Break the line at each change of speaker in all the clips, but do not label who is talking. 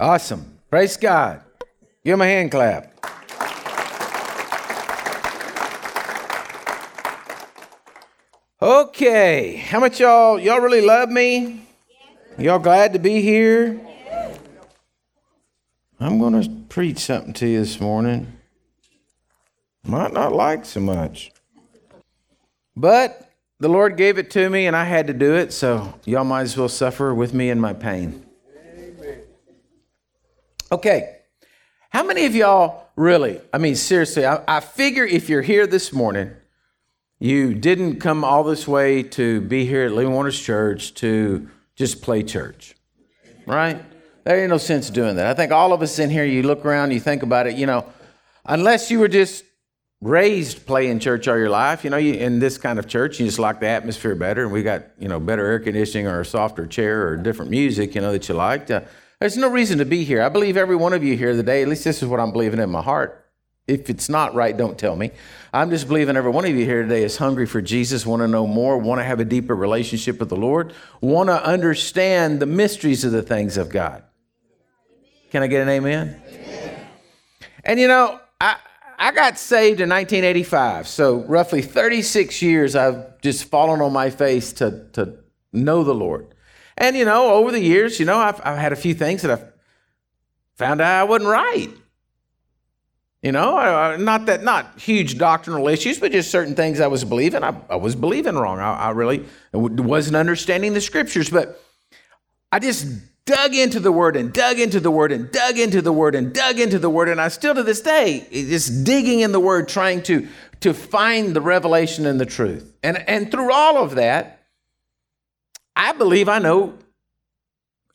Awesome. Praise God. Give him a hand clap. Okay, how much y'all y'all really love me? Y'all glad to be here? I'm going to preach something to you this morning. Might not like so much. But the Lord gave it to me and I had to do it, so y'all might as well suffer with me in my pain. Okay. How many of y'all really, I mean, seriously, I, I figure if you're here this morning, you didn't come all this way to be here at Living Waters Church to just play church, right? There ain't no sense doing that. I think all of us in here, you look around, you think about it, you know, unless you were just raised playing church all your life, you know, you, in this kind of church, you just like the atmosphere better, and we got, you know, better air conditioning or a softer chair or different music, you know, that you liked. Uh, there's no reason to be here. I believe every one of you here today, at least this is what I'm believing in my heart. If it's not right, don't tell me. I'm just believing every one of you here today is hungry for Jesus, want to know more, want to have a deeper relationship with the Lord, want to understand the mysteries of the things of God. Can I get an amen? amen. And you know, I, I got saved in 1985. So, roughly 36 years, I've just fallen on my face to, to know the Lord. And, you know, over the years, you know, I've, I've had a few things that I've found out I wasn't right. You know, I, not that, not huge doctrinal issues, but just certain things I was believing. I, I was believing wrong. I, I really wasn't understanding the scriptures, but I just dug into the word and dug into the word and dug into the word and dug into the word. And I still to this day, eh, just digging in the word, trying to, to find the revelation and the truth. And, and through all of that, I believe I know.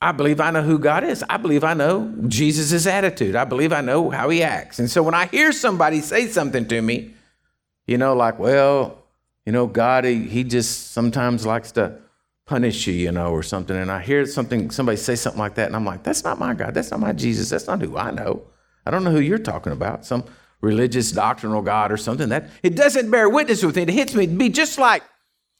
I believe I know who God is. I believe I know Jesus' attitude. I believe I know how he acts. And so when I hear somebody say something to me, you know, like, well, you know, God, he, he just sometimes likes to punish you, you know, or something. And I hear something, somebody say something like that, and I'm like, that's not my God. That's not my Jesus. That's not who I know. I don't know who you're talking about. Some religious doctrinal God or something. That it doesn't bear witness with me. It hits me. It'd be just like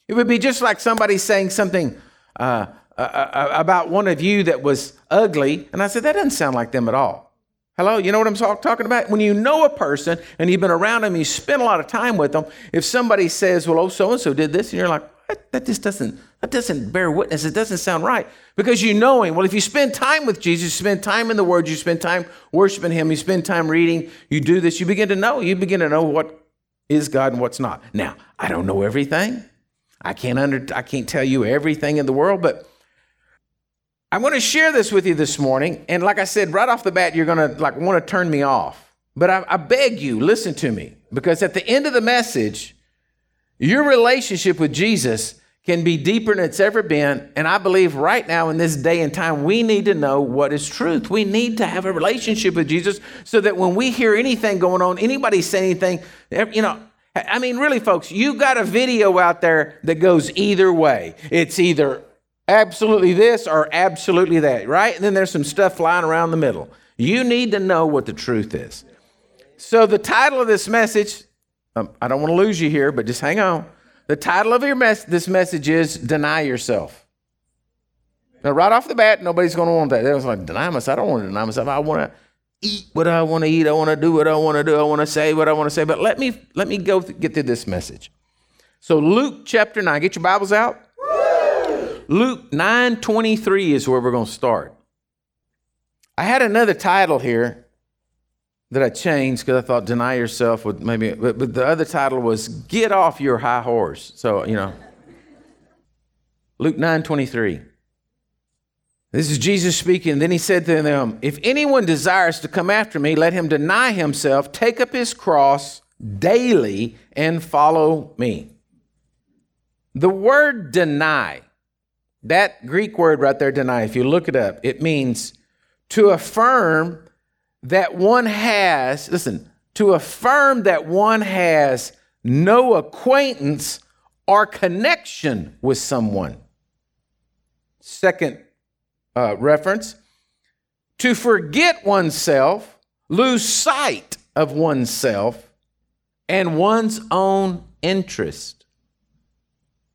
it would be just like somebody saying something uh, uh, uh, about one of you that was ugly. And I said, that doesn't sound like them at all. Hello, you know what I'm talk- talking about? When you know a person and you've been around them, you spend a lot of time with them. If somebody says, well, oh, so and so did this, and you're like, what? that just doesn't, that doesn't bear witness. It doesn't sound right. Because you know him. Well, if you spend time with Jesus, you spend time in the Word, you spend time worshiping him, you spend time reading, you do this, you begin to know. You begin to know what is God and what's not. Now, I don't know everything. I can't under I can't tell you everything in the world, but I want to share this with you this morning. And like I said, right off the bat, you're gonna like want to turn me off. But I, I beg you, listen to me, because at the end of the message, your relationship with Jesus can be deeper than it's ever been. And I believe right now in this day and time, we need to know what is truth. We need to have a relationship with Jesus so that when we hear anything going on, anybody say anything, you know, I mean, really, folks, you got a video out there that goes either way. It's either absolutely this or absolutely that, right? And then there's some stuff flying around the middle. You need to know what the truth is. So, the title of this message, um, I don't want to lose you here, but just hang on. The title of your mes- this message is Deny Yourself. Now, right off the bat, nobody's going to want that. They was like, deny myself. I don't want to deny myself. I want to eat what I want to eat. I want to do what I want to do. I want to say what I want to say. But let me let me go th- get through this message. So Luke chapter 9, get your Bibles out. Luke 9:23 is where we're going to start. I had another title here that I changed because I thought deny yourself would maybe but, but the other title was get off your high horse. So, you know. Luke 9:23. This is Jesus speaking. Then he said to them, If anyone desires to come after me, let him deny himself, take up his cross daily, and follow me. The word deny, that Greek word right there, deny, if you look it up, it means to affirm that one has, listen, to affirm that one has no acquaintance or connection with someone. Second uh, reference to forget oneself, lose sight of oneself and one's own interest.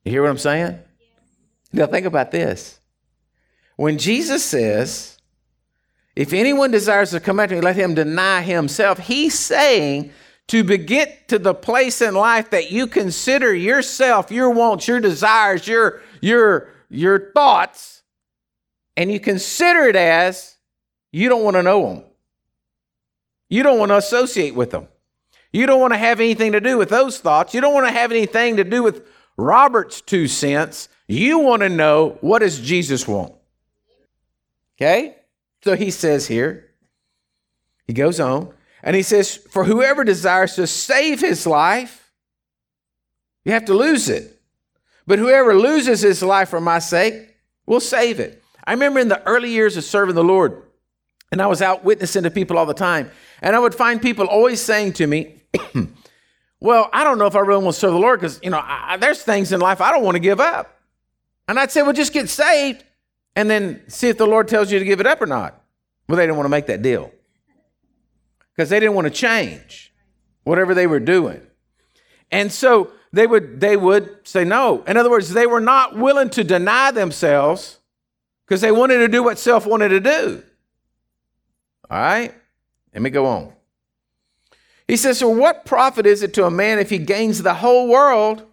You hear what I'm saying? Now, think about this. When Jesus says, If anyone desires to come after me, let him deny himself. He's saying to get to the place in life that you consider yourself, your wants, your desires, your, your, your thoughts, and you consider it as you don't want to know them. You don't want to associate with them. You don't want to have anything to do with those thoughts. You don't want to have anything to do with Robert's two cents. You want to know what does Jesus want? Okay? So he says here, he goes on, and he says, For whoever desires to save his life, you have to lose it. But whoever loses his life for my sake will save it. I remember in the early years of serving the Lord, and I was out witnessing to people all the time, and I would find people always saying to me, Well, I don't know if I really want to serve the Lord because, you know, I, there's things in life I don't want to give up. And I'd say, Well, just get saved and then see if the Lord tells you to give it up or not. Well, they didn't want to make that deal because they didn't want to change whatever they were doing. And so they would they would say no. In other words, they were not willing to deny themselves because they wanted to do what self wanted to do. All right? Let me go on. He says, So what profit is it to a man if he gains the whole world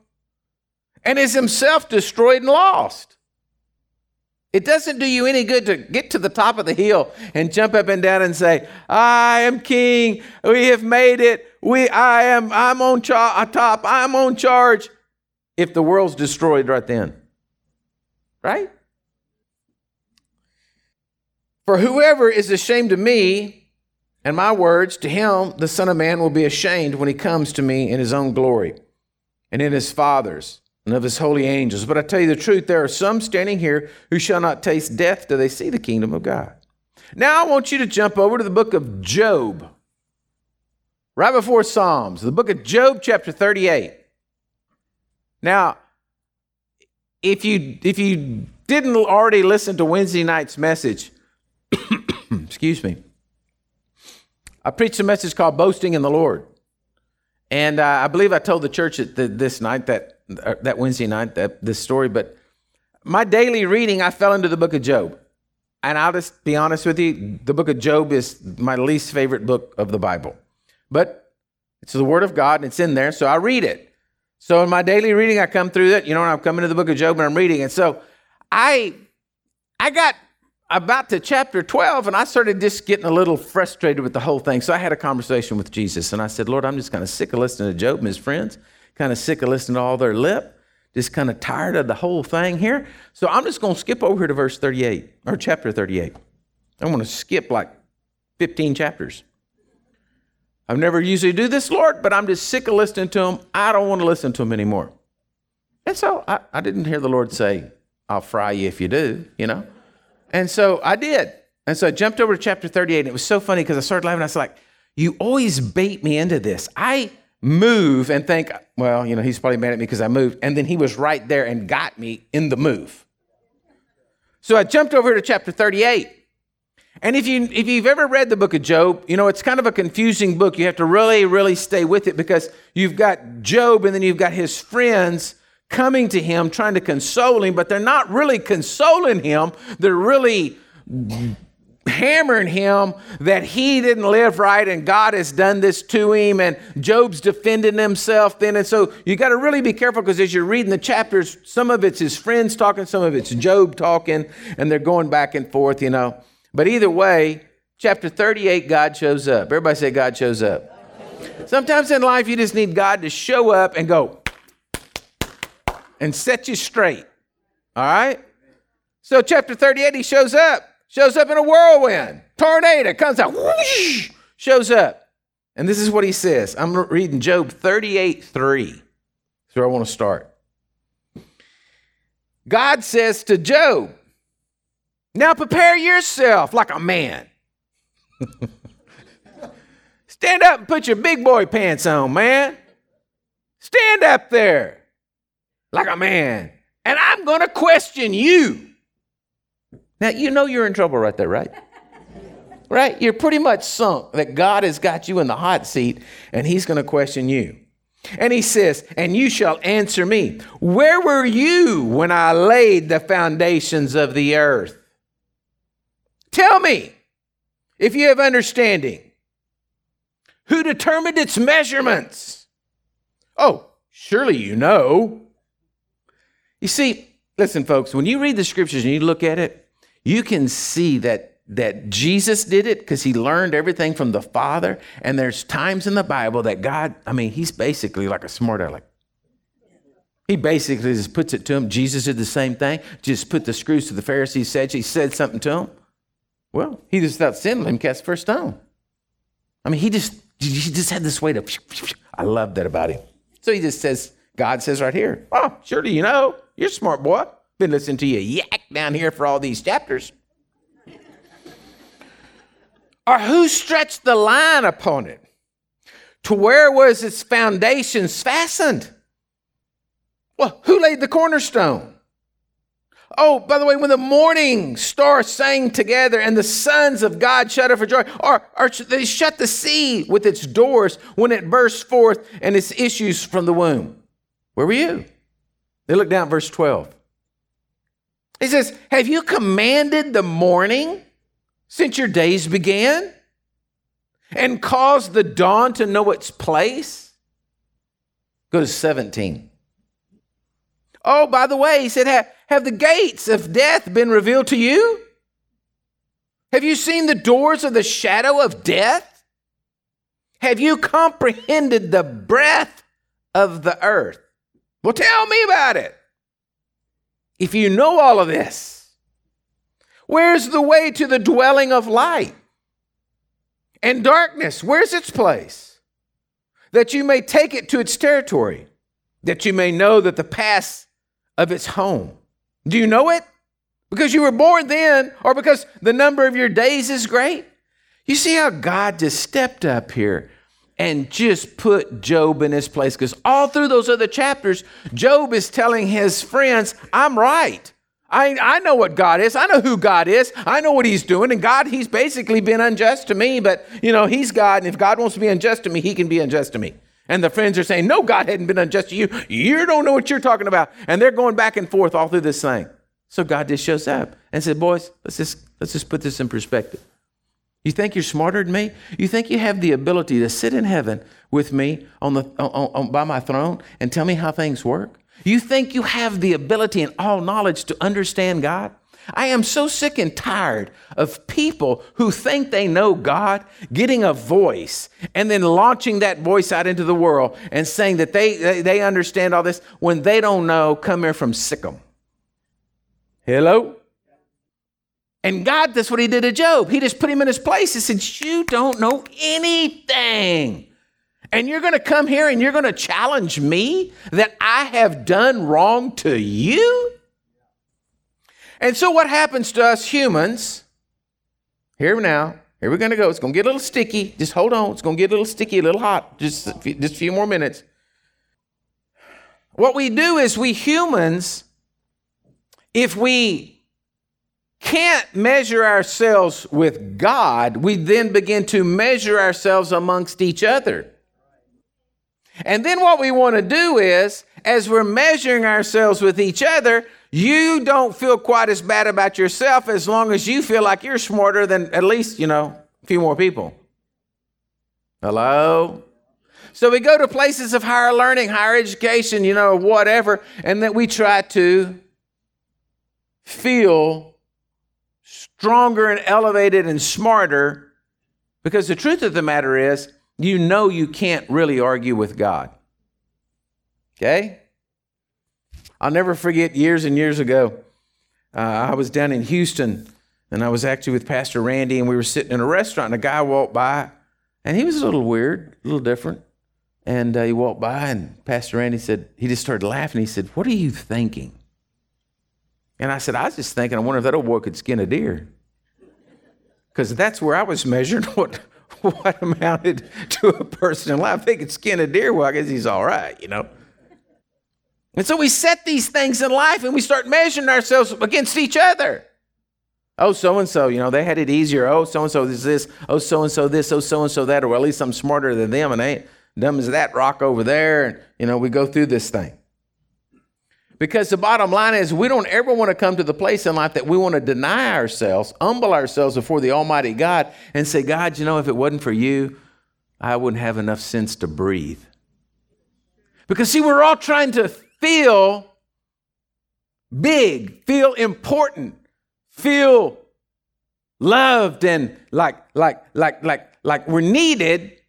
and is himself destroyed and lost? It doesn't do you any good to get to the top of the hill and jump up and down and say, I am king. We have made it. We, I am, I'm on cha- uh, top. I'm on charge. If the world's destroyed right then. Right? For whoever is ashamed of me and my words, to him the Son of Man will be ashamed when he comes to me in his own glory and in his Father's and of his holy angels. But I tell you the truth, there are some standing here who shall not taste death till they see the kingdom of God. Now I want you to jump over to the book of Job, right before Psalms, the book of Job, chapter 38. Now, if you if you didn't already listen to Wednesday night's message, excuse me, I preached a message called "Boasting in the Lord," and uh, I believe I told the church the, this night that uh, that Wednesday night, that this story, but my daily reading, I fell into the book of Job. And I'll just be honest with you, the book of Job is my least favorite book of the Bible. But it's the word of God and it's in there, so I read it. So in my daily reading, I come through it, you know, I'm coming to the book of Job and I'm reading. And so I I got about to chapter 12 and I started just getting a little frustrated with the whole thing. So I had a conversation with Jesus and I said, Lord, I'm just kind of sick of listening to Job and his friends kind of sick of listening to all their lip, just kind of tired of the whole thing here. So I'm just going to skip over here to verse 38 or chapter 38. I'm going to skip like 15 chapters. I've never usually do this, Lord, but I'm just sick of listening to them. I don't want to listen to them anymore. And so I, I didn't hear the Lord say, I'll fry you if you do, you know? And so I did. And so I jumped over to chapter 38, and it was so funny because I started laughing. I was like, You always bait me into this. I move and think, well, you know, he's probably mad at me because I moved. And then he was right there and got me in the move. So I jumped over to chapter 38. And if you if you've ever read the book of Job, you know it's kind of a confusing book. You have to really really stay with it because you've got Job and then you've got his friends coming to him trying to console him, but they're not really consoling him. They're really hammering him that he didn't live right and God has done this to him and Job's defending himself then. And so you got to really be careful because as you're reading the chapters some of it's his friends talking some of it's Job talking and they're going back and forth you know. But either way chapter 38 God shows up. Everybody say God shows up. Sometimes in life you just need God to show up and go and set you straight all right so chapter 38 he shows up shows up in a whirlwind, tornado comes out, whoosh, shows up. And this is what he says. I'm reading Job 38 3. That's where I want to start. God says to Job, Now prepare yourself like a man. Stand up and put your big boy pants on, man. Stand up there like a man. And I'm going to question you. Now, you know you're in trouble right there, right? right? You're pretty much sunk that God has got you in the hot seat and he's going to question you. And he says, And you shall answer me, Where were you when I laid the foundations of the earth? Tell me, if you have understanding? Who determined its measurements? Oh, surely you know. You see, listen, folks, when you read the scriptures and you look at it, you can see that that Jesus did it because he learned everything from the Father. And there's times in the Bible that God, I mean, he's basically like a smart aleck. He basically just puts it to him. Jesus did the same thing. Just put the screws to the Pharisees. Said he said something to him. Well, he just without sin, let him cast the first stone. I mean, he just he just had this way to. I love that about him. So he just says, God says right here, "Oh, surely you know, you're smart boy. Been listening to you yak down here for all these chapters." or who stretched the line upon it? To where was its foundations fastened? Well, who laid the cornerstone? Oh, by the way, when the morning stars sang together and the sons of God shut up for joy, or, or they shut the sea with its doors when it burst forth and its issues from the womb. Where were you? They look down verse 12. He says, Have you commanded the morning since your days began and caused the dawn to know its place? Go to 17. Oh, by the way, he said, have, have the gates of death been revealed to you? Have you seen the doors of the shadow of death? Have you comprehended the breadth of the earth? Well, tell me about it. If you know all of this, where's the way to the dwelling of light? And darkness, where's its place? That you may take it to its territory, that you may know that the past of its home. Do you know it? Because you were born then, or because the number of your days is great? You see how God just stepped up here and just put Job in his place? Because all through those other chapters, Job is telling his friends, I'm right. I, I know what God is. I know who God is. I know what He's doing. And God, He's basically been unjust to me, but you know, He's God. And if God wants to be unjust to me, He can be unjust to me. And the friends are saying, No, God hadn't been unjust to you. You don't know what you're talking about. And they're going back and forth all through this thing. So God just shows up and said, Boys, let's just let's just put this in perspective. You think you're smarter than me? You think you have the ability to sit in heaven with me on the on, on, by my throne and tell me how things work? You think you have the ability and all knowledge to understand God? I am so sick and tired of people who think they know God getting a voice and then launching that voice out into the world and saying that they, they, understand all this when they don't know, come here from Sikkim. Hello? And God, that's what he did to Job. He just put him in his place. He said, You don't know anything. And you're going to come here and you're going to challenge me that I have done wrong to you? And so, what happens to us humans? Here now, here we're going to go. It's going to get a little sticky. Just hold on. It's going to get a little sticky, a little hot. Just a few, just a few more minutes. What we do is we humans, if we can't measure ourselves with God, we then begin to measure ourselves amongst each other. And then what we want to do is, as we're measuring ourselves with each other, you don't feel quite as bad about yourself as long as you feel like you're smarter than at least, you know, a few more people. Hello? So we go to places of higher learning, higher education, you know, whatever, and that we try to feel stronger and elevated and smarter because the truth of the matter is, you know you can't really argue with God. Okay? I'll never forget years and years ago, uh, I was down in Houston and I was actually with Pastor Randy and we were sitting in a restaurant and a guy walked by and he was a little weird, a little different. And uh, he walked by and Pastor Randy said, he just started laughing. He said, What are you thinking? And I said, I was just thinking, I wonder if that old boy could skin a deer. Because that's where I was measuring what, what amounted to a person in life. If they could skin a deer, well, I guess he's all right, you know. And so we set these things in life and we start measuring ourselves against each other. Oh, so and so, you know, they had it easier. Oh, so and so is this. Oh, so and so this. Oh, so and so that. Or at least I'm smarter than them and they ain't dumb as that rock over there. And, you know, we go through this thing. Because the bottom line is, we don't ever want to come to the place in life that we want to deny ourselves, humble ourselves before the Almighty God, and say, God, you know, if it wasn't for you, I wouldn't have enough sense to breathe. Because, see, we're all trying to feel big, feel important, feel loved and like, like, like, like, like we're needed.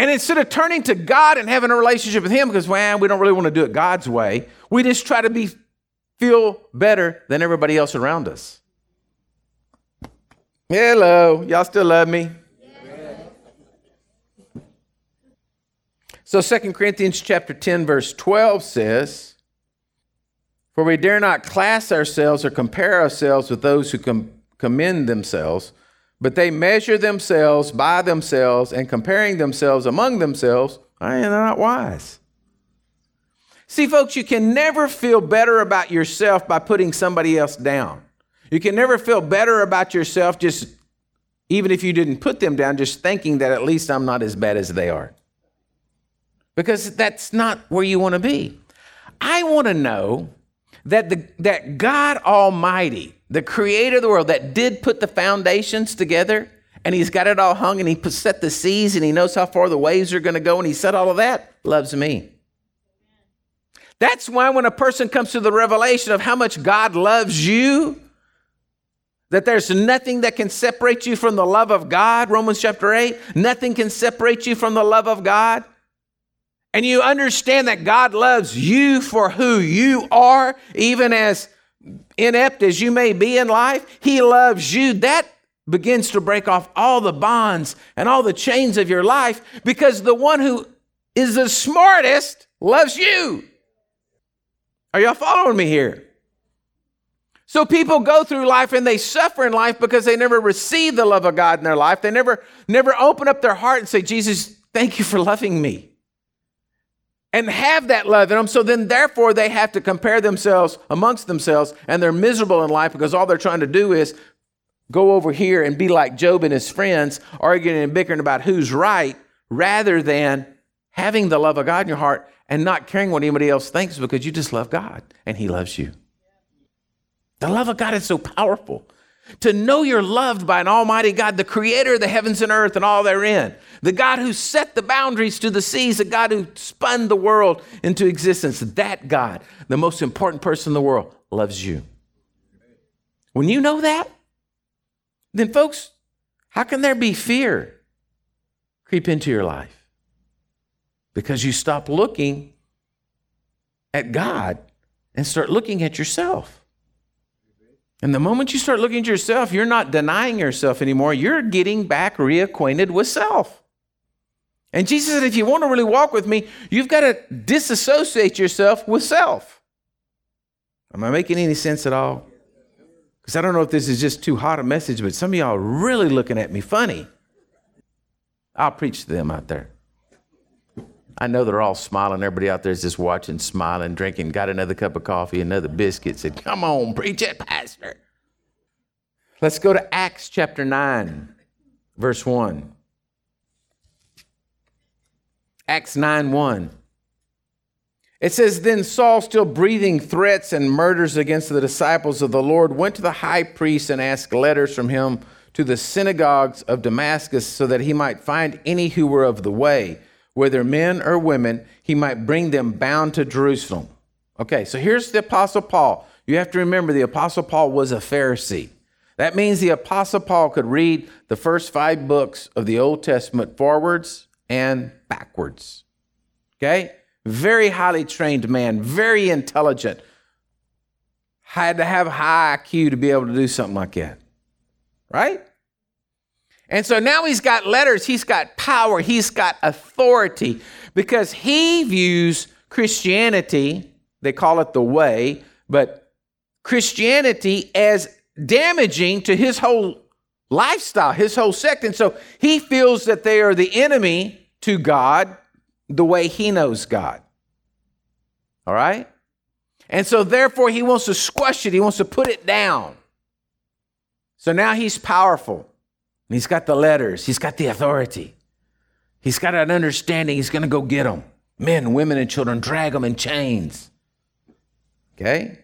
And instead of turning to God and having a relationship with Him, because well, we don't really want to do it God's way, we just try to be feel better than everybody else around us. Hello, y'all still love me? So Second Corinthians chapter 10 verse 12 says, "For we dare not class ourselves or compare ourselves with those who com- commend themselves, but they measure themselves by themselves and comparing themselves among themselves, I they're not wise. See, folks, you can never feel better about yourself by putting somebody else down. You can never feel better about yourself just, even if you didn't put them down, just thinking that at least I'm not as bad as they are. Because that's not where you want to be. I want to know that, the, that God Almighty, the creator of the world that did put the foundations together and he's got it all hung and he set the seas and he knows how far the waves are going to go and he said all of that, loves me. That's why when a person comes to the revelation of how much God loves you, that there's nothing that can separate you from the love of God, Romans chapter 8, nothing can separate you from the love of God. And you understand that God loves you for who you are, even as inept as you may be in life, He loves you. That begins to break off all the bonds and all the chains of your life because the one who is the smartest loves you. Are y'all following me here? So people go through life and they suffer in life because they never receive the love of God in their life. They never never open up their heart and say, "Jesus, thank you for loving me." And have that love in them. So then, therefore, they have to compare themselves amongst themselves, and they're miserable in life because all they're trying to do is go over here and be like Job and his friends, arguing and bickering about who's right, rather than having the love of God in your heart and not caring what anybody else thinks because you just love God and He loves you. The love of God is so powerful to know you're loved by an almighty God, the creator of the heavens and earth and all therein, the God who set the boundaries to the seas, the God who spun the world into existence. That God, the most important person in the world, loves you. When you know that, then, folks, how can there be fear creep into your life? Because you stop looking at God and start looking at yourself. And the moment you start looking at yourself, you're not denying yourself anymore. You're getting back reacquainted with self. And Jesus said, if you want to really walk with me, you've got to disassociate yourself with self. Am I making any sense at all? Because I don't know if this is just too hot a message, but some of y'all are really looking at me funny. I'll preach to them out there. I know they're all smiling. Everybody out there is just watching, smiling, drinking, got another cup of coffee, another biscuit, said, Come on, preach it, Pastor. Let's go to Acts chapter 9, verse 1. Acts 9 1. It says, Then Saul, still breathing threats and murders against the disciples of the Lord, went to the high priest and asked letters from him to the synagogues of Damascus so that he might find any who were of the way whether men or women, he might bring them bound to Jerusalem. Okay, so here's the Apostle Paul. You have to remember the Apostle Paul was a Pharisee. That means the Apostle Paul could read the first five books of the Old Testament forwards and backwards. Okay? Very highly trained man, very intelligent. Had to have high IQ to be able to do something like that. Right? And so now he's got letters, he's got power, he's got authority because he views Christianity, they call it the way, but Christianity as damaging to his whole lifestyle, his whole sect. And so he feels that they are the enemy to God the way he knows God. All right? And so therefore he wants to squash it, he wants to put it down. So now he's powerful. And he's got the letters, he's got the authority. He's got an understanding he's going to go get them. Men, women, and children, drag them in chains. Okay?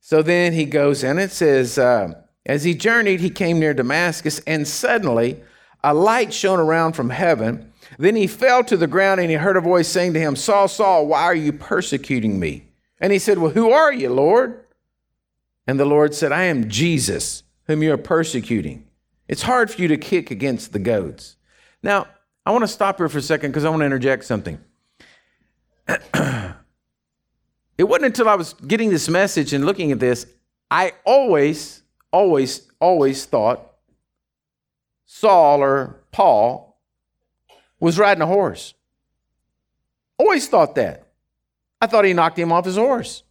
So then he goes in, it says, uh, As he journeyed, he came near Damascus, and suddenly a light shone around from heaven. Then he fell to the ground, and he heard a voice saying to him, Saul, Saul, why are you persecuting me? And he said, Well, who are you, Lord? And the Lord said, I am Jesus, whom you are persecuting. It's hard for you to kick against the goads. Now, I want to stop here for a second because I want to interject something. it wasn't until I was getting this message and looking at this, I always, always, always thought Saul or Paul was riding a horse. Always thought that. I thought he knocked him off his horse.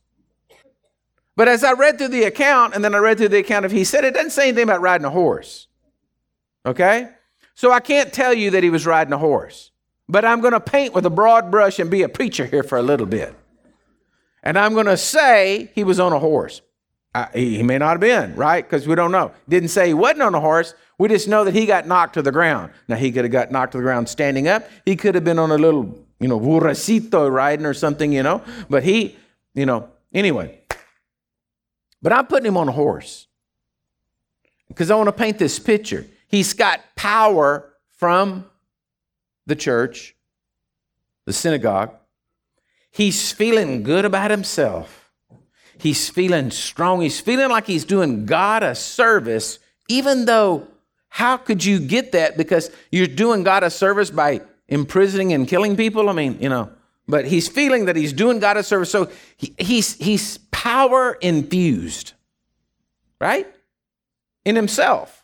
But as I read through the account, and then I read through the account of he said, it doesn't say anything about riding a horse. Okay? So I can't tell you that he was riding a horse. But I'm going to paint with a broad brush and be a preacher here for a little bit. And I'm going to say he was on a horse. I, he may not have been, right? Because we don't know. Didn't say he wasn't on a horse. We just know that he got knocked to the ground. Now, he could have got knocked to the ground standing up. He could have been on a little, you know, burracito riding or something, you know. But he, you know, anyway. But I'm putting him on a horse because I want to paint this picture. He's got power from the church, the synagogue. He's feeling good about himself. He's feeling strong. He's feeling like he's doing God a service, even though, how could you get that? Because you're doing God a service by imprisoning and killing people. I mean, you know, but he's feeling that he's doing God a service. So he, he's, he's power infused, right? In himself.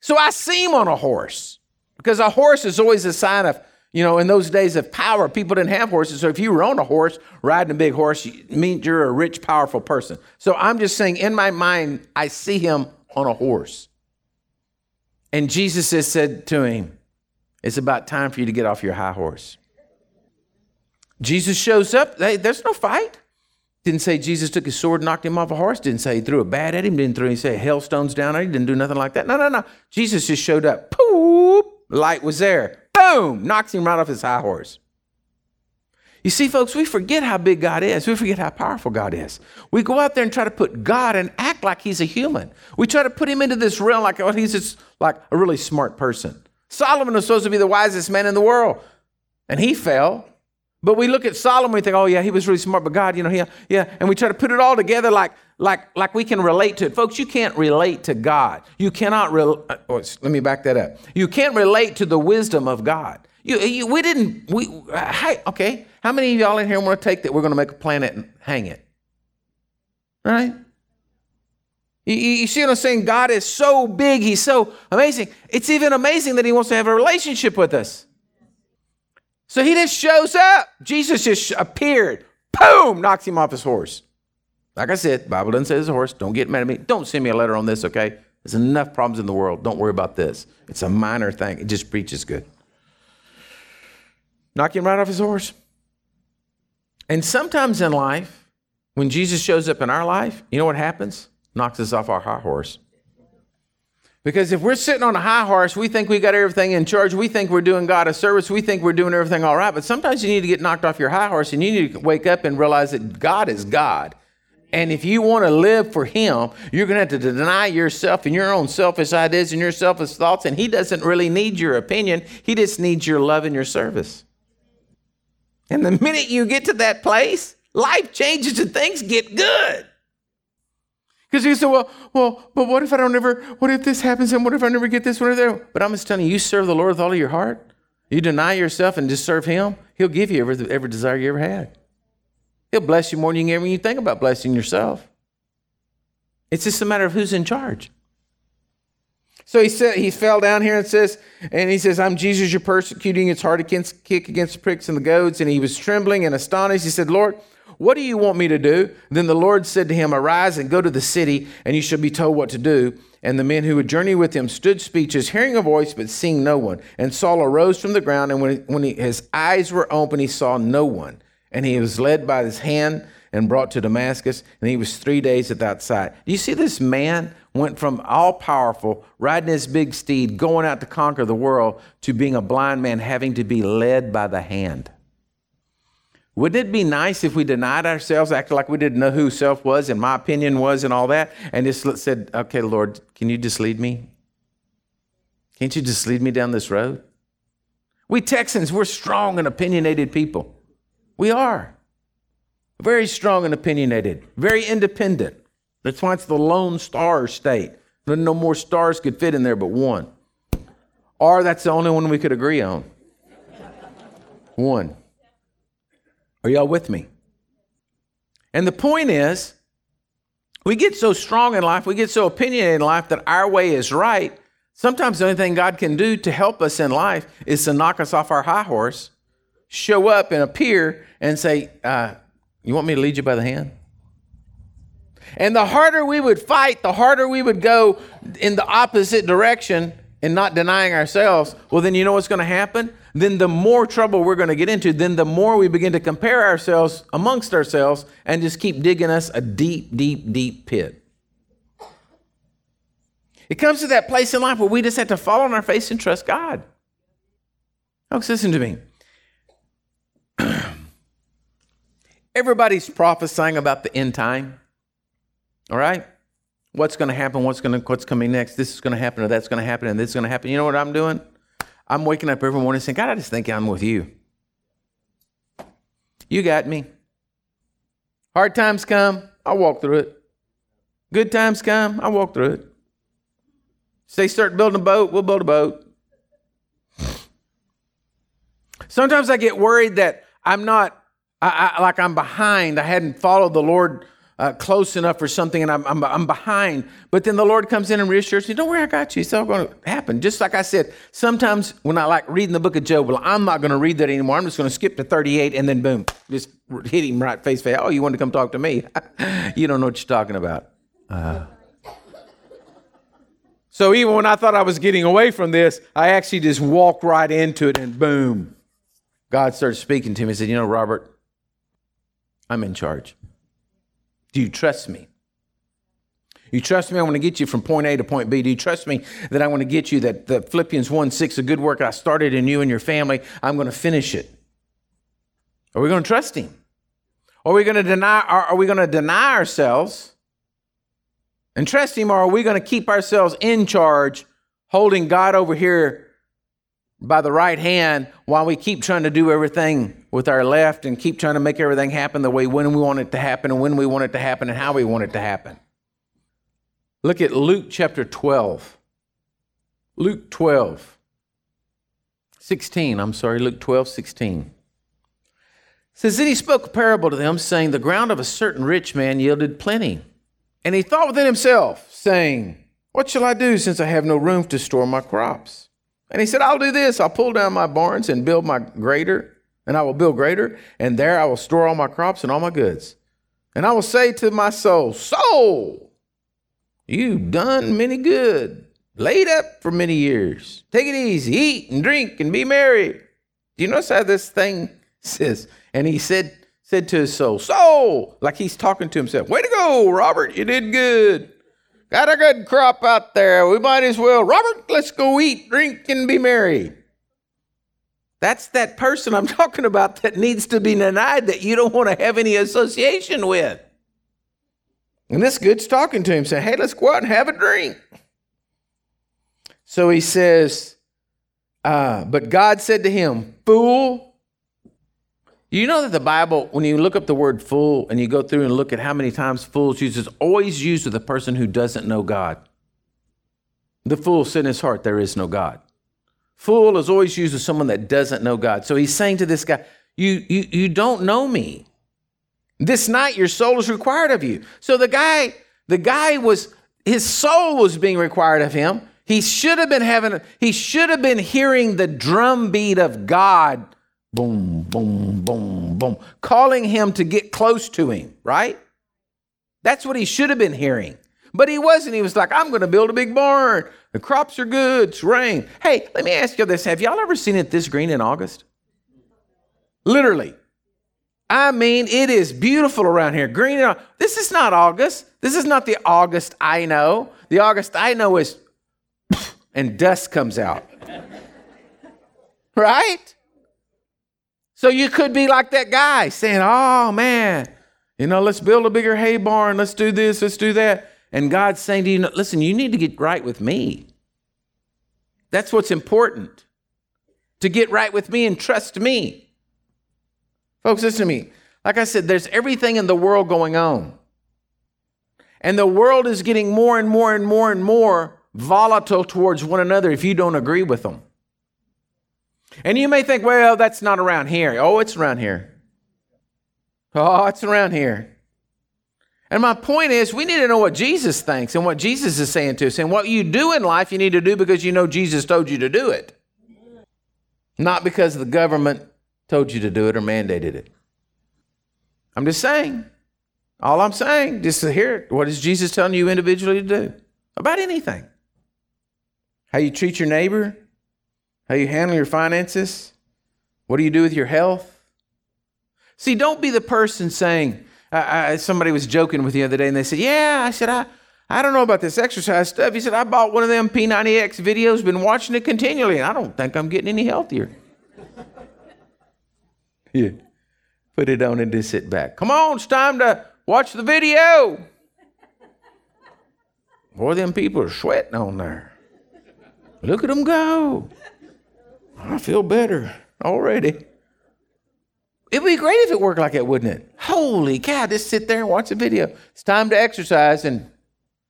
So I see him on a horse because a horse is always a sign of, you know, in those days of power, people didn't have horses. So if you were on a horse, riding a big horse, it means you're a rich, powerful person. So I'm just saying, in my mind, I see him on a horse. And Jesus has said to him, It's about time for you to get off your high horse. Jesus shows up. there's no fight. Didn't say Jesus took his sword, knocked him off a horse. Didn't say he threw a bat at him. Didn't throw, he say hailstones down at him. Didn't do nothing like that. No, no, no. Jesus just showed up. Poop. Light was there. Boom. Knocks him right off his high horse. You see, folks, we forget how big God is. We forget how powerful God is. We go out there and try to put God and act like he's a human. We try to put him into this realm like oh, he's just like a really smart person. Solomon was supposed to be the wisest man in the world, and he fell. But we look at Solomon, we think, oh yeah, he was really smart, but God, you know, yeah, yeah, and we try to put it all together like, like, like we can relate to it. Folks, you can't relate to God. You cannot, re- uh, oh, let me back that up. You can't relate to the wisdom of God. You, you, we didn't, we, uh, okay, how many of y'all in here want to take that we're going to make a planet and hang it? Right? You, you see what I'm saying? God is so big, He's so amazing. It's even amazing that He wants to have a relationship with us. So he just shows up. Jesus just appeared. Boom, knocks him off his horse. Like I said, Bible doesn't say it's a horse. Don't get mad at me. Don't send me a letter on this, okay? There's enough problems in the world. Don't worry about this. It's a minor thing. It just preaches good. Knock him right off his horse. And sometimes in life, when Jesus shows up in our life, you know what happens? Knocks us off our high horse. Because if we're sitting on a high horse, we think we got everything in charge. We think we're doing God a service. We think we're doing everything all right. But sometimes you need to get knocked off your high horse and you need to wake up and realize that God is God. And if you want to live for Him, you're going to have to deny yourself and your own selfish ideas and your selfish thoughts. And He doesn't really need your opinion, He just needs your love and your service. And the minute you get to that place, life changes and things get good. Because you say, well, well, but what if I don't ever, what if this happens and what if I never get this, what if that? But I'm just telling you, you serve the Lord with all of your heart. You deny yourself and just serve Him, He'll give you every, every desire you ever had. He'll bless you more than you ever you think about blessing yourself. It's just a matter of who's in charge. So he said he fell down here and says, and he says, I'm Jesus, you're persecuting. It's hard to kick against the pricks and the goads. And he was trembling and astonished. He said, Lord, what do you want me to do? Then the Lord said to him, Arise and go to the city, and you shall be told what to do. And the men who would journey with him stood speechless, hearing a voice, but seeing no one. And Saul arose from the ground, and when, when he, his eyes were open, he saw no one. And he was led by his hand and brought to Damascus, and he was three days at that sight. Do you see this man went from all powerful, riding his big steed, going out to conquer the world, to being a blind man, having to be led by the hand? Wouldn't it be nice if we denied ourselves, acted like we didn't know who self was and my opinion was and all that, and just said, okay, Lord, can you just lead me? Can't you just lead me down this road? We Texans, we're strong and opinionated people. We are. Very strong and opinionated, very independent. That's why it's the Lone Star State. No more stars could fit in there but one. Or that's the only one we could agree on. One. Are y'all with me? And the point is, we get so strong in life, we get so opinionated in life that our way is right. Sometimes the only thing God can do to help us in life is to knock us off our high horse, show up and appear and say, uh, You want me to lead you by the hand? And the harder we would fight, the harder we would go in the opposite direction and not denying ourselves. Well, then you know what's going to happen? Then the more trouble we're going to get into, then the more we begin to compare ourselves amongst ourselves and just keep digging us a deep, deep, deep pit. It comes to that place in life where we just have to fall on our face and trust God. Folks, listen to me. Everybody's prophesying about the end time. All right? What's going to happen? What's going to what's coming next? This is going to happen, or that's going to happen, and this is going to happen. You know what I'm doing? I'm waking up every morning saying, God, I just think I'm with you. You got me. Hard times come, I'll walk through it. Good times come, I'll walk through it. Say, start building a boat, we'll build a boat. Sometimes I get worried that I'm not, I, I, like I'm behind. I hadn't followed the Lord uh, close enough for something and I'm, I'm, I'm, behind. But then the Lord comes in and reassures me, don't worry, I got you. It's all going to happen. Just like I said, sometimes when I like reading the book of Job, well, I'm not going to read that anymore. I'm just going to skip to 38 and then boom, just hit him right face face. Oh, you want to come talk to me? you don't know what you're talking about. Uh, so even when I thought I was getting away from this, I actually just walked right into it and boom, God started speaking to me and said, you know, Robert, I'm in charge. Do you trust me? You trust me, I want to get you from point A to point B. Do you trust me that I want to get you that the Philippians 1 6, a good work I started in you and your family, I'm going to finish it? Are we going to trust him? Are we going to deny are, we going to deny ourselves and trust him, or are we going to keep ourselves in charge, holding God over here by the right hand while we keep trying to do everything with our left and keep trying to make everything happen the way when we want it to happen and when we want it to happen and how we want it to happen. Look at Luke chapter 12. Luke 12. 16, I'm sorry, Luke 12, 16. It says, Then he spoke a parable to them, saying, The ground of a certain rich man yielded plenty. And he thought within himself, saying, What shall I do since I have no room to store my crops? And he said, I'll do this. I'll pull down my barns and build my greater, and I will build greater, and there I will store all my crops and all my goods. And I will say to my soul, Soul, you've done many good, laid up for many years. Take it easy, eat and drink and be merry. Do you notice how this thing says? And he said, said to his soul, Soul, like he's talking to himself, Way to go, Robert, you did good. Got a good crop out there. We might as well, Robert, let's go eat, drink, and be merry. That's that person I'm talking about that needs to be denied that you don't want to have any association with. And this good's talking to him, saying, Hey, let's go out and have a drink. So he says, uh, But God said to him, Fool, you know that the Bible, when you look up the word fool and you go through and look at how many times fools it's always used with a person who doesn't know God. The fool said in his heart, There is no God. Fool is always used with someone that doesn't know God. So he's saying to this guy, You, you, you don't know me. This night your soul is required of you. So the guy, the guy was, his soul was being required of him. He should have been having, he should have been hearing the drumbeat of God boom, boom, boom, boom, calling him to get close to him, right? That's what he should have been hearing. But he wasn't. He was like, I'm going to build a big barn. The crops are good. It's rain. Hey, let me ask you this. Have y'all ever seen it this green in August? Literally. I mean, it is beautiful around here. Green. This is not August. This is not the August I know. The August I know is, and dust comes out. right? So you could be like that guy saying, Oh man, you know, let's build a bigger hay barn, let's do this, let's do that. And God's saying to you, Listen, you need to get right with me. That's what's important to get right with me and trust me. Folks, listen to me. Like I said, there's everything in the world going on. And the world is getting more and more and more and more volatile towards one another if you don't agree with them. And you may think, well, that's not around here. Oh, it's around here. Oh, it's around here. And my point is, we need to know what Jesus thinks and what Jesus is saying to us. And what you do in life, you need to do because you know Jesus told you to do it, not because the government told you to do it or mandated it. I'm just saying. All I'm saying, just to hear it. What is Jesus telling you individually to do about anything? How you treat your neighbor, how you handle your finances, what do you do with your health? See, don't be the person saying, I, I, somebody was joking with the other day and they said, Yeah, I said, I, I don't know about this exercise stuff. He said, I bought one of them P90X videos, been watching it continually, and I don't think I'm getting any healthier. yeah. Put it on and just sit back. Come on, it's time to watch the video. Boy, them people are sweating on there. Look at them go. I feel better already. It would be great if it worked like that, wouldn't it? Holy cow, just sit there and watch the video. It's time to exercise and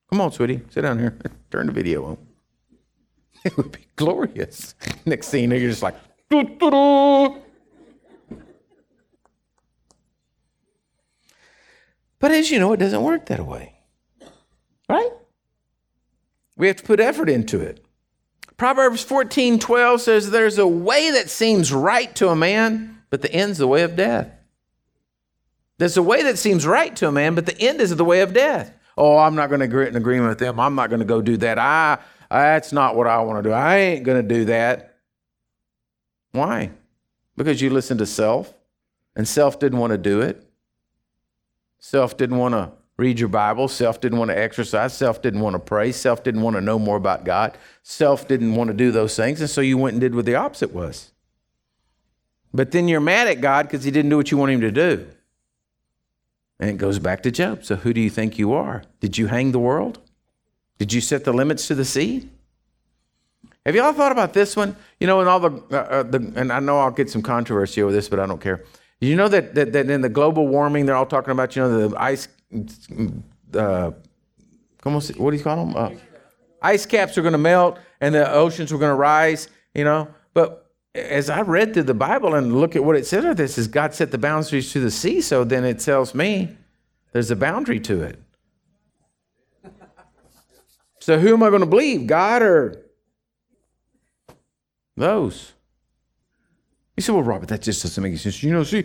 come on, sweetie, sit down here. Turn the video on. It would be glorious. Next scene, you're just like, Doo-doo-doo. but as you know, it doesn't work that way. Right? We have to put effort into it. Proverbs 14 12 says, There's a way that seems right to a man, but the end's the way of death. There's a way that seems right to a man, but the end is the way of death. Oh, I'm not going to agree in agreement with them. I'm not going to go do that. I, that's not what I want to do. I ain't going to do that. Why? Because you listened to self, and self didn't want to do it. Self didn't want to read your Bible. Self didn't want to exercise. Self didn't want to pray. Self didn't want to know more about God. Self didn't want to do those things. And so you went and did what the opposite was. But then you're mad at God because he didn't do what you want him to do. And it goes back to Job. So who do you think you are? Did you hang the world? Did you set the limits to the sea? Have y'all thought about this one? You know, and all the, uh, uh, the and I know I'll get some controversy over this, but I don't care. You know that, that, that in the global warming, they're all talking about, you know, the ice uh, what do you call them? Uh, ice caps are going to melt and the oceans are going to rise, you know. But as I read through the Bible and look at what it said of this, is God set the boundaries to the sea, so then it tells me there's a boundary to it. So who am I going to believe, God or those? You say, well, Robert, that just doesn't make sense. You know, see,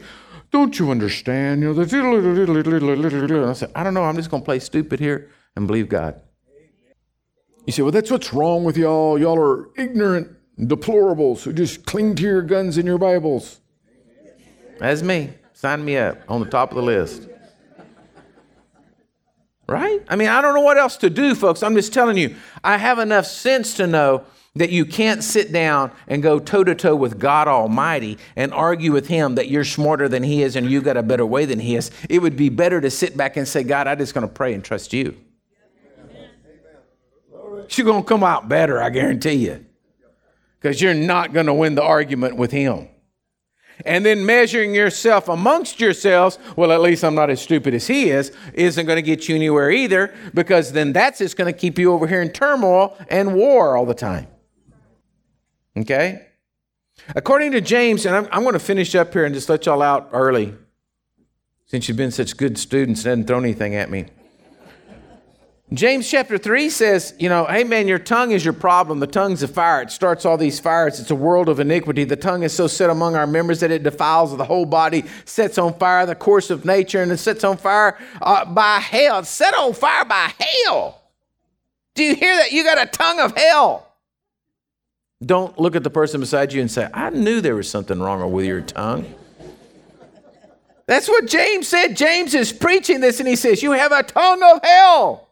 don't you understand? You know, I said, I don't know. I'm just going to play stupid here and believe God. You say, well, that's what's wrong with y'all. Y'all are ignorant deplorables who just cling to your guns and your Bibles. That's me. Sign me up on the top of the list. Right? I mean, I don't know what else to do, folks. I'm just telling you, I have enough sense to know that you can't sit down and go toe to toe with God Almighty and argue with Him that you're smarter than He is and you got a better way than He is. It would be better to sit back and say, God, I'm just going to pray and trust you. You're going to come out better, I guarantee you, because you're not going to win the argument with Him. And then measuring yourself amongst yourselves, well, at least I'm not as stupid as he is, isn't going to get you anywhere either, because then that's just going to keep you over here in turmoil and war all the time. Okay? According to James, and I'm, I'm going to finish up here and just let y'all out early, since you've been such good students and haven't thrown anything at me. James chapter 3 says, you know, hey man, your tongue is your problem. The tongue's a fire. It starts all these fires. It's a world of iniquity. The tongue is so set among our members that it defiles the whole body, sets on fire the course of nature, and it sets on fire uh, by hell. It's set on fire by hell. Do you hear that? You got a tongue of hell. Don't look at the person beside you and say, I knew there was something wrong with your tongue. That's what James said. James is preaching this and he says, You have a tongue of hell.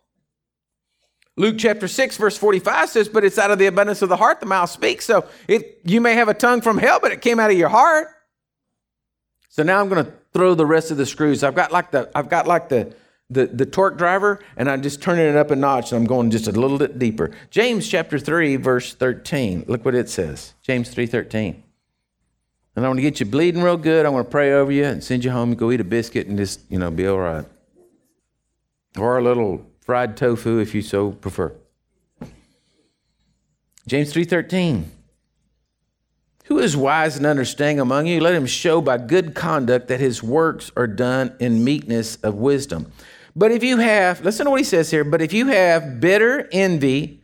Luke chapter 6, verse 45 says, But it's out of the abundance of the heart the mouth speaks. So it, you may have a tongue from hell, but it came out of your heart. So now I'm going to throw the rest of the screws. I've got like the I've got like the the, the torque driver and I'm just turning it up a notch and I'm going just a little bit deeper. James chapter 3 verse 13. Look what it says. James 3:13. And I want to get you bleeding real good. I want to pray over you and send you home and go eat a biscuit and just, you know, be all right. Or a little fried tofu if you so prefer. James 3:13. Who is wise and understanding among you? Let him show by good conduct that his works are done in meekness of wisdom. But if you have, listen to what he says here, but if you have bitter envy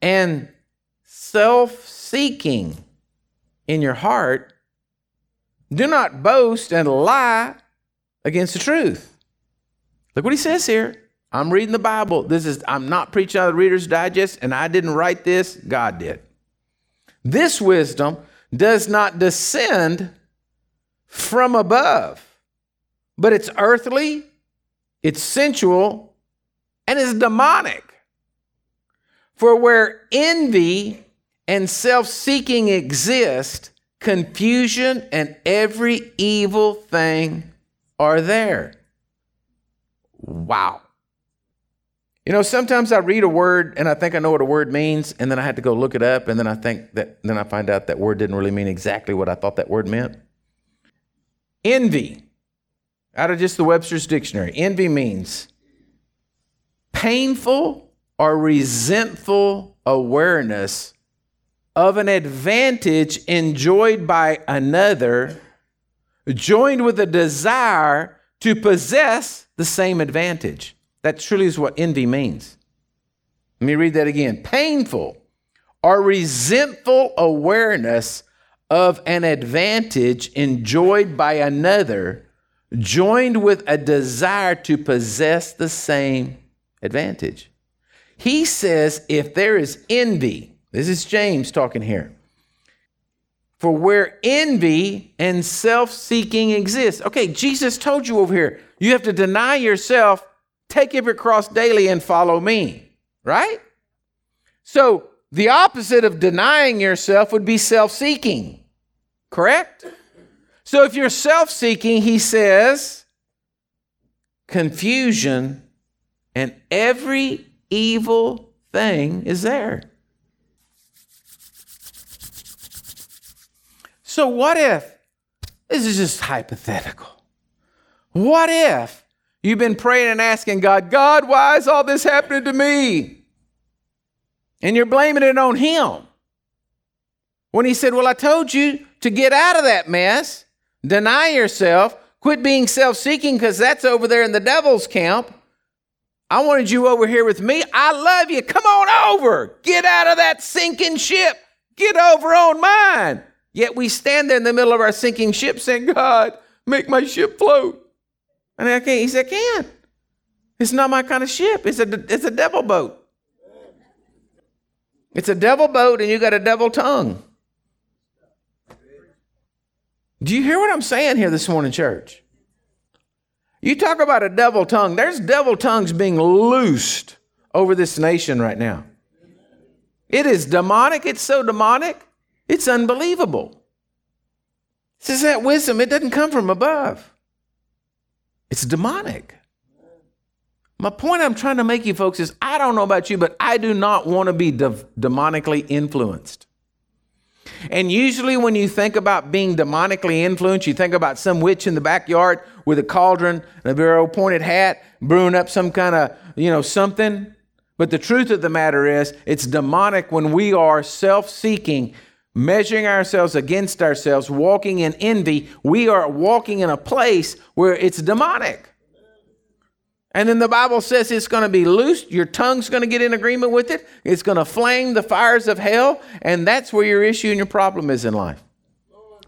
and self seeking in your heart, do not boast and lie against the truth. Look what he says here. I'm reading the Bible. This is I'm not preaching out of the Reader's Digest, and I didn't write this, God did. This wisdom does not descend from above, but it's earthly, it's sensual, and it's demonic. For where envy and self seeking exist, confusion and every evil thing are there. Wow. You know, sometimes I read a word and I think I know what a word means, and then I had to go look it up, and then I think that then I find out that word didn't really mean exactly what I thought that word meant. Envy, out of just the Webster's dictionary, envy means painful or resentful awareness of an advantage enjoyed by another, joined with a desire to possess the same advantage. That truly is what envy means. Let me read that again. Painful or resentful awareness of an advantage enjoyed by another, joined with a desire to possess the same advantage. He says if there is envy, this is James talking here. For where envy and self seeking exist. Okay, Jesus told you over here, you have to deny yourself Take up your cross daily and follow me, right? So the opposite of denying yourself would be self seeking, correct? So if you're self seeking, he says, confusion and every evil thing is there. So, what if, this is just hypothetical, what if You've been praying and asking God, God, why is all this happening to me? And you're blaming it on Him. When He said, Well, I told you to get out of that mess, deny yourself, quit being self seeking because that's over there in the devil's camp. I wanted you over here with me. I love you. Come on over. Get out of that sinking ship. Get over on mine. Yet we stand there in the middle of our sinking ship saying, God, make my ship float. And I can't. He said, I can't. It's not my kind of ship. It's a, it's a devil boat. It's a devil boat, and you got a devil tongue. Do you hear what I'm saying here this morning, church? You talk about a devil tongue. There's devil tongues being loosed over this nation right now. It is demonic. It's so demonic. It's unbelievable. This is that wisdom. It doesn't come from above. It's demonic. My point I'm trying to make you folks is I don't know about you, but I do not want to be de- demonically influenced. And usually, when you think about being demonically influenced, you think about some witch in the backyard with a cauldron and a very pointed hat, brewing up some kind of, you know, something. But the truth of the matter is, it's demonic when we are self seeking, measuring ourselves against ourselves, walking in envy, we are walking in a place where it's demonic. And then the Bible says it's going to be loosed. Your tongue's going to get in agreement with it. It's going to flame the fires of hell. And that's where your issue and your problem is in life.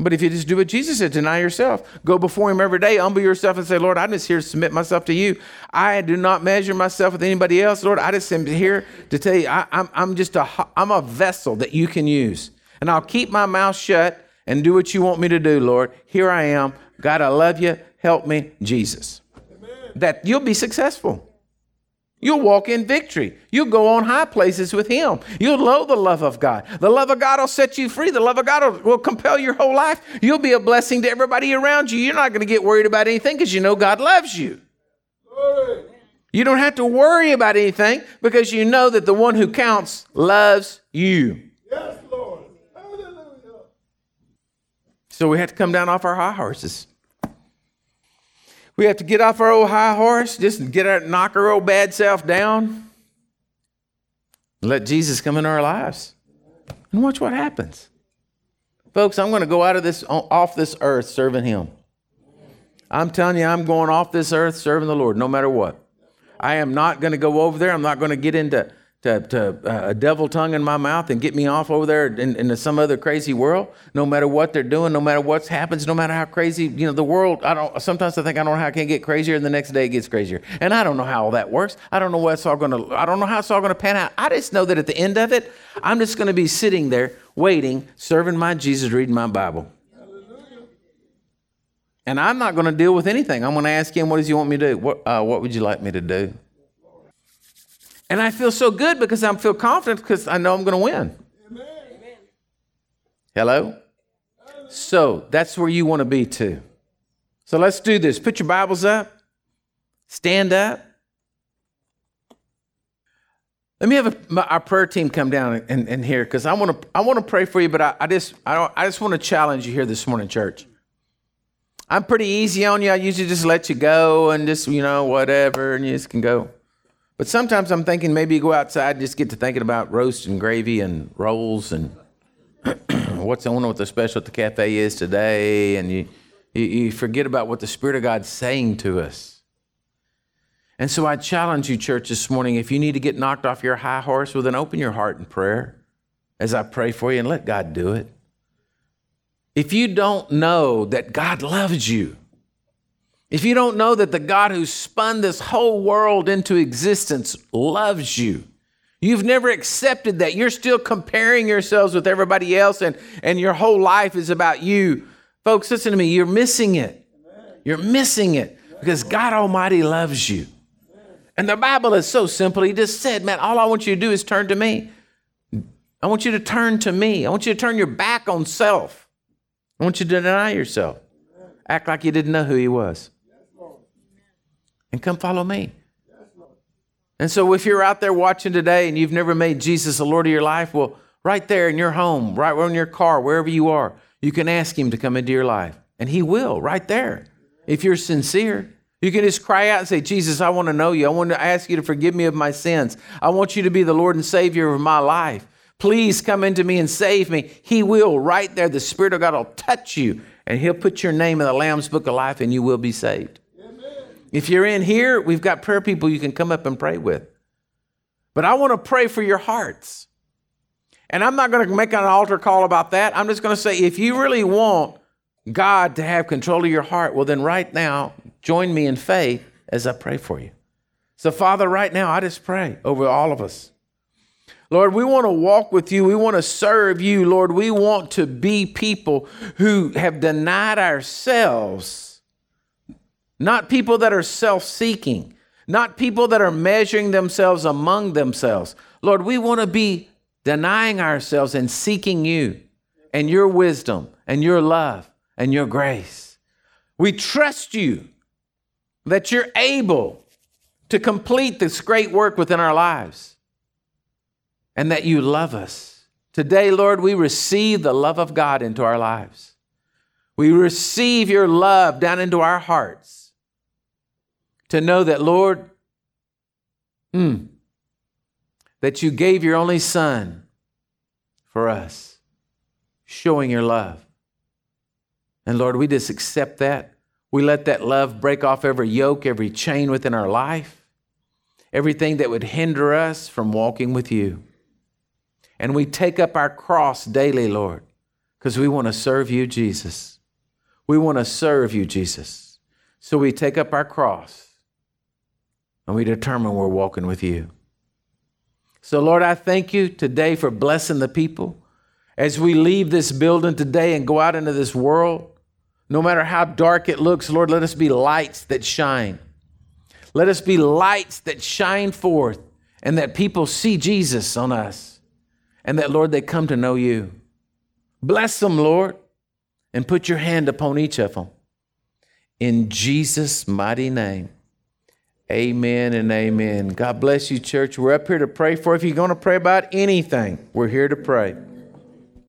But if you just do what Jesus said, deny yourself, go before Him every day, humble yourself, and say, Lord, I'm just here to submit myself to you. I do not measure myself with anybody else, Lord. I just am here to tell you, I, I'm, I'm just a, I'm a vessel that you can use and I'll keep my mouth shut and do what you want me to do, Lord. Here I am. God, I love you. Help me, Jesus. That you'll be successful. You'll walk in victory. You'll go on high places with Him. You'll know the love of God. The love of God will set you free. The love of God will, will compel your whole life. You'll be a blessing to everybody around you. You're not going to get worried about anything because you know God loves you. You don't have to worry about anything because you know that the one who counts loves you. Yes, Lord. Hallelujah. So we have to come down off our high horses. We have to get off our old high horse, just get our knock our old bad self down. Let Jesus come into our lives. And watch what happens. Folks, I'm going to go out of this off this earth serving him. I'm telling you, I'm going off this earth serving the Lord no matter what. I am not going to go over there. I'm not going to get into to, to uh, a devil tongue in my mouth and get me off over there in, into some other crazy world. No matter what they're doing, no matter what happens, no matter how crazy you know the world. I don't. Sometimes I think I don't know how it can get crazier, and the next day it gets crazier. And I don't know how all that works. I don't know what's all going to. I don't know how it's all going to pan out. I just know that at the end of it, I'm just going to be sitting there waiting, serving my Jesus, reading my Bible. And I'm not going to deal with anything. I'm going to ask him, what does he want me to do? What, uh, what would you like me to do? And I feel so good because I feel confident because I know I'm going to win. Amen. Hello? So that's where you want to be too. So let's do this. Put your Bibles up. Stand up. Let me have a, my, our prayer team come down and, and here because I want to I want to pray for you, but I, I just I don't I just want to challenge you here this morning, church. I'm pretty easy on you. I usually just let you go and just you know whatever, and you just can go. But sometimes I'm thinking maybe you go outside and just get to thinking about roast and gravy and rolls and what's wonder what the special at the cafe is today, and you, you, you forget about what the Spirit of God's saying to us. And so I challenge you, church, this morning, if you need to get knocked off your high horse, well, then open your heart in prayer as I pray for you and let God do it. If you don't know that God loves you, if you don't know that the God who spun this whole world into existence loves you, you've never accepted that. You're still comparing yourselves with everybody else, and, and your whole life is about you. Folks, listen to me. You're missing it. You're missing it because God Almighty loves you. And the Bible is so simple. He just said, Man, all I want you to do is turn to me. I want you to turn to me. I want you to turn your back on self. I want you to deny yourself. Act like you didn't know who He was and come follow me. And so, if you're out there watching today and you've never made Jesus the Lord of your life, well, right there in your home, right in your car, wherever you are, you can ask Him to come into your life. And He will, right there. If you're sincere, you can just cry out and say, Jesus, I want to know you. I want to ask you to forgive me of my sins. I want you to be the Lord and Savior of my life. Please come into me and save me. He will, right there. The Spirit of God will touch you and He'll put your name in the Lamb's Book of Life and you will be saved. If you're in here, we've got prayer people you can come up and pray with. But I want to pray for your hearts. And I'm not going to make an altar call about that. I'm just going to say if you really want God to have control of your heart, well, then right now, join me in faith as I pray for you. So, Father, right now, I just pray over all of us. Lord, we want to walk with you. We want to serve you. Lord, we want to be people who have denied ourselves not people that are self seeking, not people that are measuring themselves among themselves. Lord, we want to be denying ourselves and seeking you and your wisdom and your love and your grace. We trust you that you're able to complete this great work within our lives and that you love us. Today, Lord, we receive the love of God into our lives. We receive your love down into our hearts to know that, Lord, mm, that you gave your only Son for us, showing your love. And Lord, we just accept that. We let that love break off every yoke, every chain within our life, everything that would hinder us from walking with you. And we take up our cross daily, Lord, because we want to serve you, Jesus. We want to serve you, Jesus. So we take up our cross and we determine we're walking with you. So, Lord, I thank you today for blessing the people. As we leave this building today and go out into this world, no matter how dark it looks, Lord, let us be lights that shine. Let us be lights that shine forth and that people see Jesus on us and that, Lord, they come to know you. Bless them, Lord, and put your hand upon each of them. In Jesus' mighty name. Amen and amen. God bless you, church. We're up here to pray for. If you're going to pray about anything, we're here to pray.